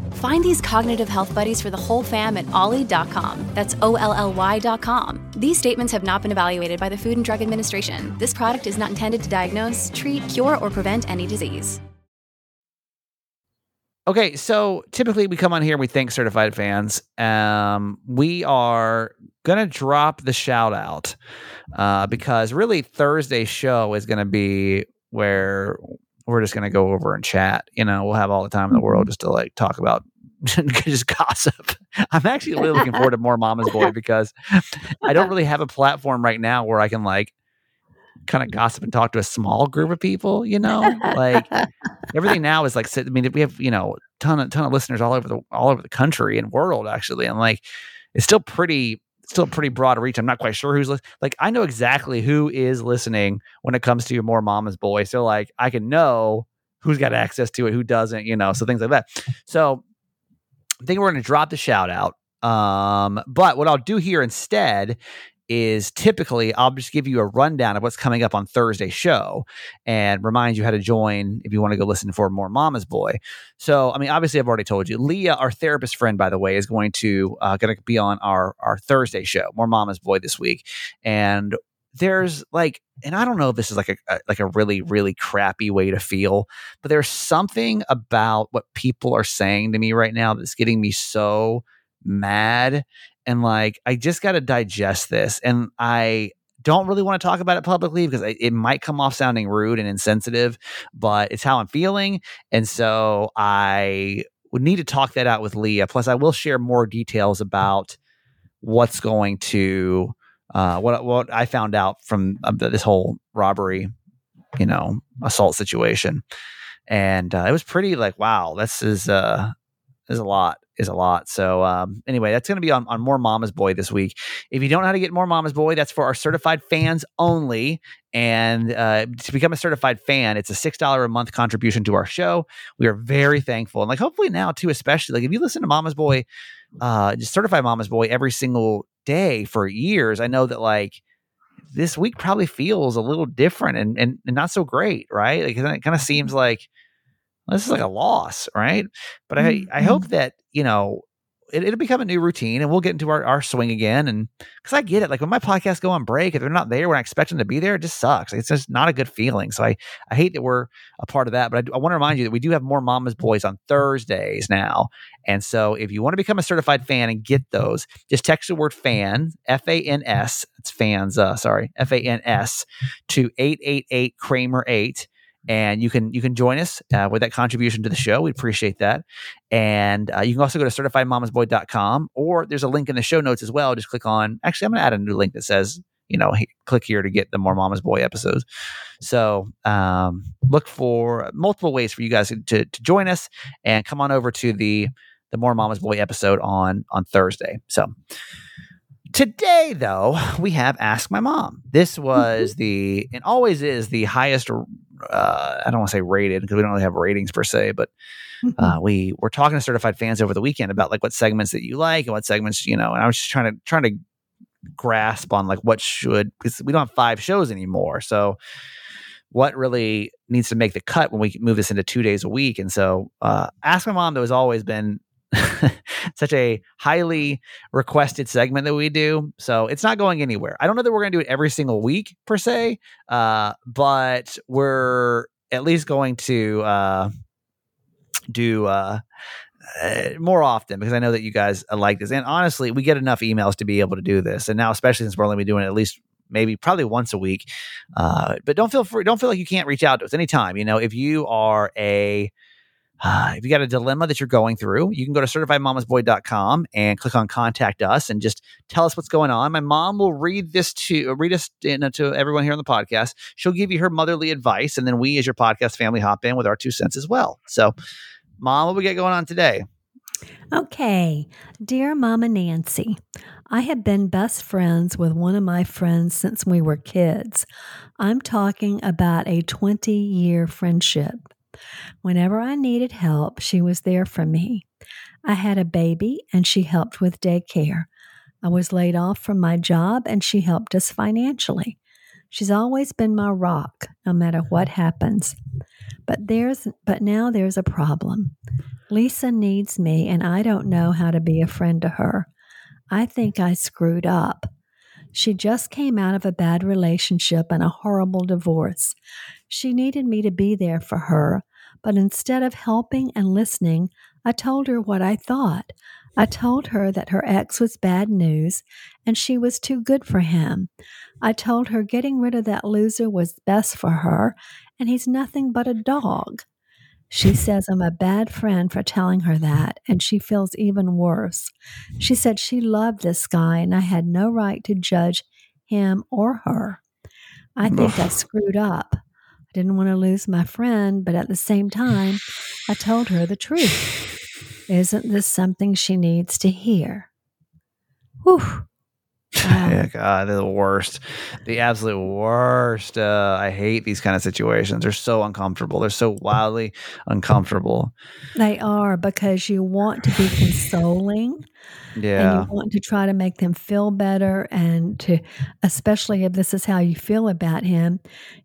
[SPEAKER 5] Find these cognitive health buddies for the whole fam at olly.com. That's O L L Y.com. These statements have not been evaluated by the Food and Drug Administration. This product is not intended to diagnose, treat, cure, or prevent any disease.
[SPEAKER 1] Okay, so typically we come on here and we thank certified fans. Um, we are gonna drop the shout out uh, because really Thursday's show is gonna be where we're just going to go over and chat. You know, we'll have all the time in the world mm-hmm. just to like talk about just gossip. I'm actually really looking forward to more Mama's Boy because I don't really have a platform right now where I can like kind of gossip and talk to a small group of people. You know, like everything now is like. I mean, we have you know ton of ton of listeners all over the all over the country and world actually, and like it's still pretty still pretty broad reach. I'm not quite sure who's li- like I know exactly who is listening when it comes to your more Mama's Boy. So like I can know who's got access to it, who doesn't, you know, so things like that. So I think we're going to drop the shout out. Um, but what I'll do here instead is typically I'll just give you a rundown of what's coming up on Thursday's show and remind you how to join if you want to go listen for more Mama's Boy. So, I mean, obviously, I've already told you. Leah, our therapist friend, by the way, is going to uh, going to be on our our Thursday show, more Mama's Boy this week, and there's like and i don't know if this is like a, a, like a really really crappy way to feel but there's something about what people are saying to me right now that's getting me so mad and like I just got to digest this and I don't really want to talk about it publicly because it might come off sounding rude and insensitive, but it's how I'm feeling. And so I would need to talk that out with Leah. Plus, I will share more details about what's going to uh, what what I found out from uh, this whole robbery, you know, assault situation, and uh, it was pretty like wow, this is uh, is a lot is a lot. So um, anyway, that's going to be on, on More Mama's Boy this week. If you don't know how to get More Mama's Boy, that's for our certified fans only. And uh, to become a certified fan, it's a six dollar a month contribution to our show. We are very thankful, and like hopefully now too, especially like if you listen to Mama's Boy, uh, just certify Mama's Boy every single day for years, I know that like this week probably feels a little different and and, and not so great, right? Like it kind of seems like this is like a loss, right? But mm-hmm. I, I hope that, you know, it, will become a new routine and we'll get into our, our swing again. And because I get it, like when my podcasts go on break, if they're not there when I expect them to be there, it just sucks. It's just not a good feeling. So I, I hate that we're a part of that. But I, I want to remind you that we do have more Mama's Boys on Thursdays now. And so if you want to become a certified fan and get those, just text the word fan, F A N S, it's fans, uh, sorry, F A N S to 888 Kramer 8 and you can you can join us uh, with that contribution to the show. We appreciate that. And uh, you can also go to certifiedmamasboy.com or there's a link in the show notes as well. Just click on. Actually, I'm going to add a new link that says you know he, click here to get the more Mama's Boy episodes. So um, look for multiple ways for you guys to, to join us and come on over to the the more Mama's Boy episode on on Thursday. So. Today, though, we have Ask My Mom. This was the, and always is the highest uh, I don't want to say rated because we don't really have ratings per se, but mm-hmm. uh, we were talking to certified fans over the weekend about like what segments that you like and what segments you know. And I was just trying to trying to grasp on like what should because we don't have five shows anymore, so what really needs to make the cut when we move this into two days a week. And so, uh, ask my mom. That has always been such a highly requested segment that we do. So it's not going anywhere. I don't know that we're going to do it every single week per se, uh, but we're at least going to uh, do uh, uh, more often because I know that you guys like this. And honestly, we get enough emails to be able to do this. And now, especially since we're only doing it at least maybe probably once a week. Uh, but don't feel free, don't feel like you can't reach out to us anytime. You know, if you are a uh, if you got a dilemma that you're going through, you can go to certifiedmamasboy.com and click on contact us and just tell us what's going on. My mom will read this to read us to everyone here on the podcast. She'll give you her motherly advice, and then we, as your podcast family, hop in with our two cents as well. So, mom, what we get going on today?
[SPEAKER 3] Okay, dear Mama Nancy, I have been best friends with one of my friends since we were kids. I'm talking about a 20 year friendship. Whenever I needed help, she was there for me. I had a baby and she helped with daycare. I was laid off from my job and she helped us financially. She's always been my rock, no matter what happens. But there's but now there's a problem. Lisa needs me and I don't know how to be a friend to her. I think I screwed up. She just came out of a bad relationship and a horrible divorce. She needed me to be there for her, but instead of helping and listening, I told her what I thought. I told her that her ex was bad news and she was too good for him. I told her getting rid of that loser was best for her and he's nothing but a dog. She says I'm a bad friend for telling her that, and she feels even worse. She said she loved this guy and I had no right to judge him or her. I think I screwed up. I didn't want to lose my friend, but at the same time, I told her the truth. Isn't this something she needs to hear? Whew.
[SPEAKER 1] yeah, God, they're the worst. The absolute worst. Uh, I hate these kind of situations. They're so uncomfortable. They're so wildly uncomfortable.
[SPEAKER 3] They are because you want to be consoling.
[SPEAKER 1] Yeah.
[SPEAKER 3] And you want to try to make them feel better and to especially if this is how you feel about him,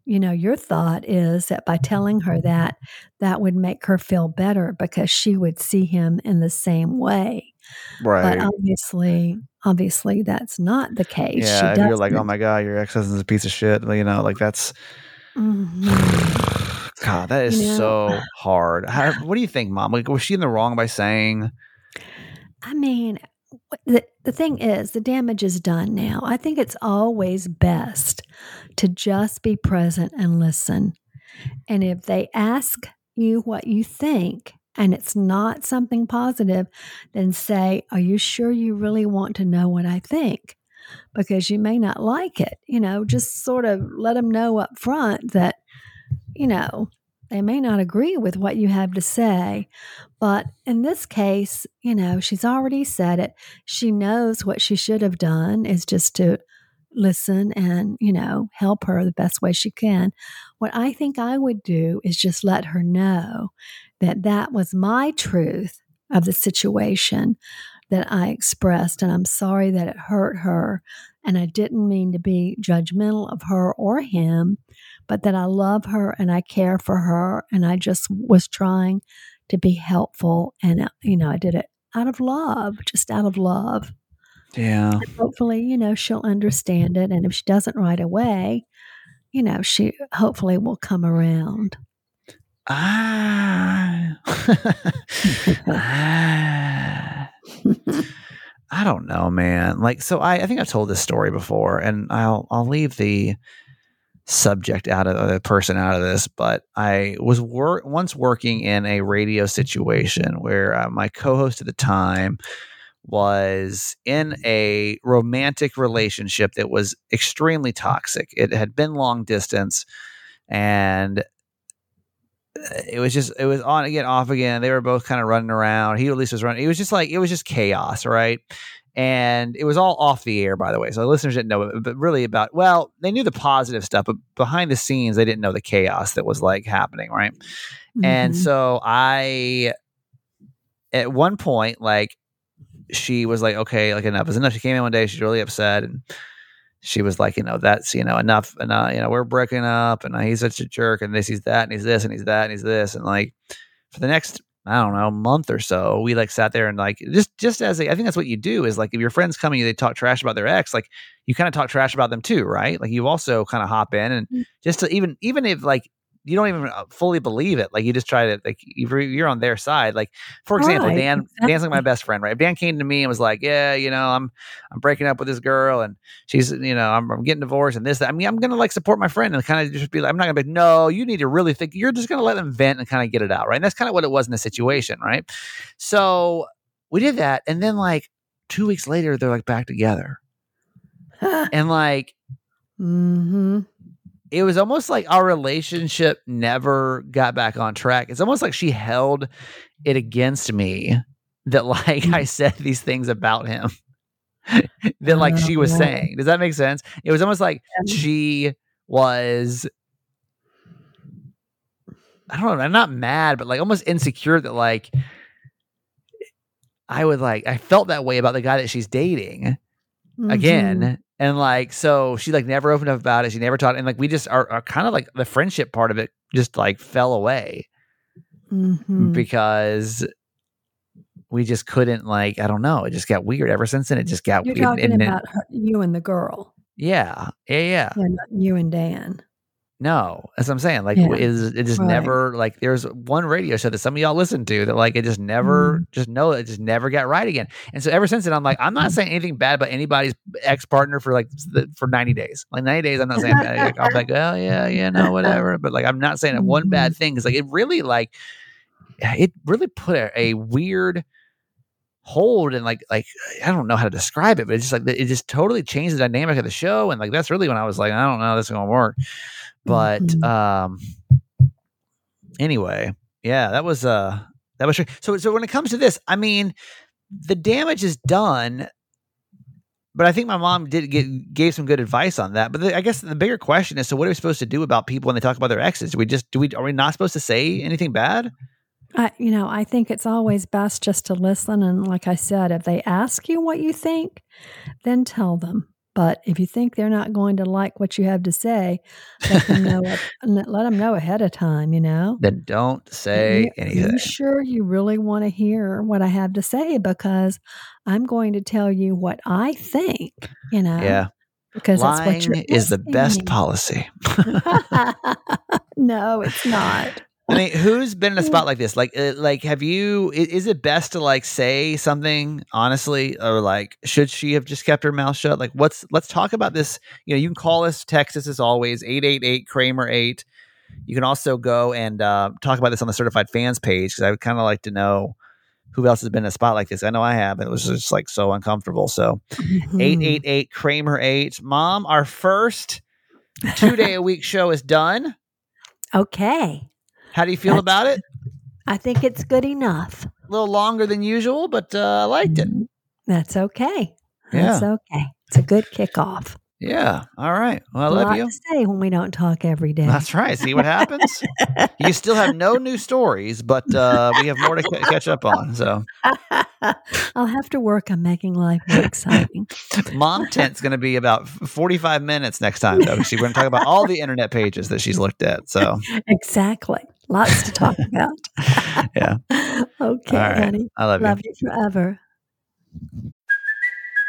[SPEAKER 3] you know, your thought is that by telling her that that would make her feel better because she would see him in the same way.
[SPEAKER 1] Right.
[SPEAKER 3] But obviously obviously that's not the case.
[SPEAKER 1] Yeah, if you're like, oh my god, your ex husband's a piece of shit. You know, like that's. Mm-hmm. God, that is you know, so hard. How, what do you think, Mom? Like, was she in the wrong by saying?
[SPEAKER 3] I mean, the, the thing is, the damage is done now. I think it's always best to just be present and listen. And if they ask you what you think and it's not something positive, then say, Are you sure you really want to know what I think? Because you may not like it. You know, just sort of let them know up front that, you know, they may not agree with what you have to say. But in this case, you know, she's already said it. She knows what she should have done is just to listen and, you know, help her the best way she can. What I think I would do is just let her know that that was my truth of the situation that I expressed. And I'm sorry that it hurt her. And I didn't mean to be judgmental of her or him, but that I love her and I care for her. And I just was trying to be helpful. And, uh, you know, I did it out of love, just out of love.
[SPEAKER 1] Yeah.
[SPEAKER 3] And hopefully, you know, she'll understand it. And if she doesn't right away, you know, she hopefully will come around.
[SPEAKER 1] Ah. ah. I don't know, man. Like, so I, I think I've told this story before, and I'll I'll leave the subject out of the person out of this, but I was wor- once working in a radio situation where uh, my co-host at the time was in a romantic relationship that was extremely toxic. It had been long distance, and it was just it was on again off again. They were both kind of running around. He at least was running it was just like it was just chaos right and it was all off the air by the way so the listeners didn't know but really about well they knew the positive stuff but behind the scenes they didn't know the chaos that was like happening right mm-hmm. and so i at one point like she was like okay like enough is enough she came in one day she's really upset and she was like, you know, that's, you know, enough. And, uh, you know, we're breaking up and uh, he's such a jerk and this, he's that, and he's this, and he's that, and he's this. And like for the next, I don't know, a month or so, we like sat there and like, just, just as a, I think that's what you do is like, if your friends come and they talk trash about their ex, like you kind of talk trash about them too, right? Like you also kind of hop in and mm. just to even, even if like you don't even uh, fully believe it. Like you just try to like you're on their side. Like for example, right, Dan exactly. Dan's like my best friend, right? If Dan came to me and was like, "Yeah, you know, I'm I'm breaking up with this girl and she's you know I'm, I'm getting divorced and this that." I mean, I'm gonna like support my friend and kind of just be like, I'm not gonna be no. You need to really think. You're just gonna let them vent and kind of get it out, right? And that's kind of what it was in the situation, right? So we did that, and then like two weeks later, they're like back together, and like.
[SPEAKER 3] Mm-hmm
[SPEAKER 1] it was almost like our relationship never got back on track. It's almost like she held it against me that like I mm. said these things about him that like she was oh. saying. Does that make sense? It was almost like she was I don't know, I'm not mad, but like almost insecure that like I would like I felt that way about the guy that she's dating mm-hmm. again and like, so she like never opened up about it. She never talked. And like, we just are, are kind of like the friendship part of it just like fell away
[SPEAKER 3] mm-hmm.
[SPEAKER 1] because we just couldn't like, I don't know. It just got weird ever since then. It just got
[SPEAKER 3] You're
[SPEAKER 1] weird.
[SPEAKER 3] talking and about her, you and the girl.
[SPEAKER 1] Yeah. Yeah. Yeah.
[SPEAKER 3] yeah you and Dan.
[SPEAKER 1] No, that's what I'm saying. Like, yeah. it, it just right. never like. There's one radio show that some of y'all listen to that like it just never, mm. just know it just never got right again. And so ever since then, I'm like, I'm not saying anything bad about anybody's ex partner for like the, for 90 days. Like 90 days, I'm not saying bad. I'm like, oh yeah, yeah, no, whatever. But like, I'm not saying one mm-hmm. bad thing because like it really like it really put a, a weird hold and like like I don't know how to describe it, but it's just like it just totally changed the dynamic of the show. And like that's really when I was like, I don't know, this is gonna work. But mm-hmm. um, anyway, yeah, that was uh that was true. So so when it comes to this, I mean, the damage is done. But I think my mom did get gave some good advice on that. But the, I guess the bigger question is: so what are we supposed to do about people when they talk about their exes? Do we just do we are we not supposed to say anything bad?
[SPEAKER 3] I, you know, I think it's always best just to listen. And like I said, if they ask you what you think, then tell them. But if you think they're not going to like what you have to say, let them know. let them know ahead of time. You know.
[SPEAKER 1] Then don't say
[SPEAKER 3] you,
[SPEAKER 1] anything.
[SPEAKER 3] Are you sure you really want to hear what I have to say? Because I'm going to tell you what I think. You know.
[SPEAKER 1] Yeah.
[SPEAKER 3] Because
[SPEAKER 1] lying is the best policy.
[SPEAKER 3] no, it's not.
[SPEAKER 1] I mean, who's been in a spot like this? Like, uh, like, have you? Is, is, it best to like say something honestly, or like, should she have just kept her mouth shut? Like, what's? Let's talk about this. You know, you can call us, text us as always, eight eight eight Kramer eight. You can also go and uh, talk about this on the certified fans page because I would kind of like to know who else has been in a spot like this. I know I have. and It was just like so uncomfortable. So, mm-hmm. eight eight eight Kramer eight. Mom, our first two day a week show is done.
[SPEAKER 3] Okay.
[SPEAKER 1] How do you feel That's, about it?
[SPEAKER 3] I think it's good enough. A
[SPEAKER 1] little longer than usual, but uh, I liked it.
[SPEAKER 3] That's okay. That's yeah. okay. It's a good kickoff.
[SPEAKER 1] Yeah. All right. Well, I love you.
[SPEAKER 3] Say when we don't talk every day.
[SPEAKER 1] That's right. See what happens. you still have no new stories, but uh, we have more to c- catch up on. So
[SPEAKER 3] I'll have to work on making life more exciting.
[SPEAKER 1] Mom tent's going to be about forty-five minutes next time, though. She's going to talk about all the internet pages that she's looked at. So
[SPEAKER 3] exactly. Lots to talk about.
[SPEAKER 1] yeah.
[SPEAKER 3] Okay, right. honey.
[SPEAKER 1] I love,
[SPEAKER 3] love you. you forever.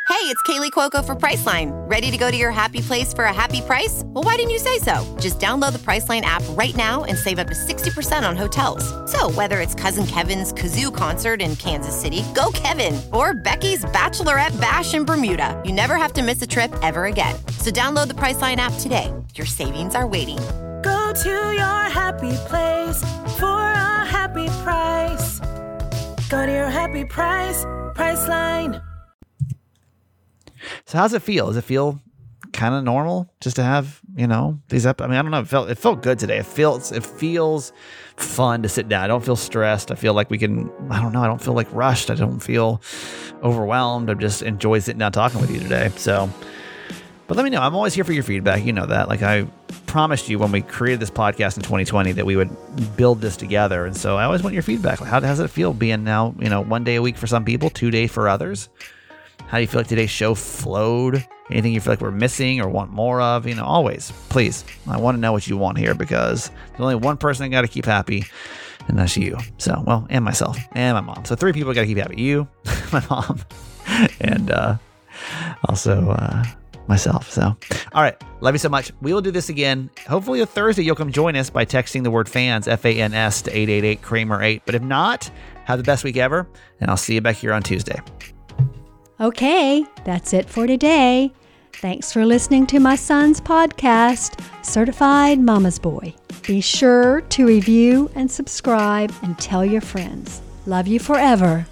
[SPEAKER 6] Hey, it's Kaley Cuoco for Priceline. Ready to go to your happy place for a happy price? Well, why didn't you say so? Just download the Priceline app right now and save up to 60% on hotels. So, whether it's Cousin Kevin's Kazoo concert in Kansas City, go Kevin, or Becky's Bachelorette Bash in Bermuda, you never have to miss a trip ever again. So, download the Priceline app today. Your savings are waiting
[SPEAKER 7] Go to your happy place for a happy price. Go to your happy price, Priceline.
[SPEAKER 1] So how's it feel? Does it feel kind of normal just to have you know these up? I mean, I don't know. It felt it felt good today. It feels it feels fun to sit down. I don't feel stressed. I feel like we can. I don't know. I don't feel like rushed. I don't feel overwhelmed. I just enjoy sitting down talking with you today. So but let me know. I'm always here for your feedback. You know that. Like I promised you when we created this podcast in 2020 that we would build this together. And so I always want your feedback. Like how does it feel being now, you know, one day a week for some people, two days for others? How do you feel like today's show flowed? Anything you feel like we're missing or want more of? You know, always, please. I want to know what you want here because there's only one person I got to keep happy, and that's you. So, well, and myself and my mom. So, three people got to keep happy you, my mom, and uh, also, uh, myself. So, all right. Love you so much. We will do this again. Hopefully, a Thursday, you'll come join us by texting the word fans, F A N S, to 888 Kramer 8. But if not, have the best week ever, and I'll see you back here on Tuesday.
[SPEAKER 3] Okay, that's it for today. Thanks for listening to my son's podcast, Certified Mama's Boy. Be sure to review and subscribe and tell your friends. Love you forever.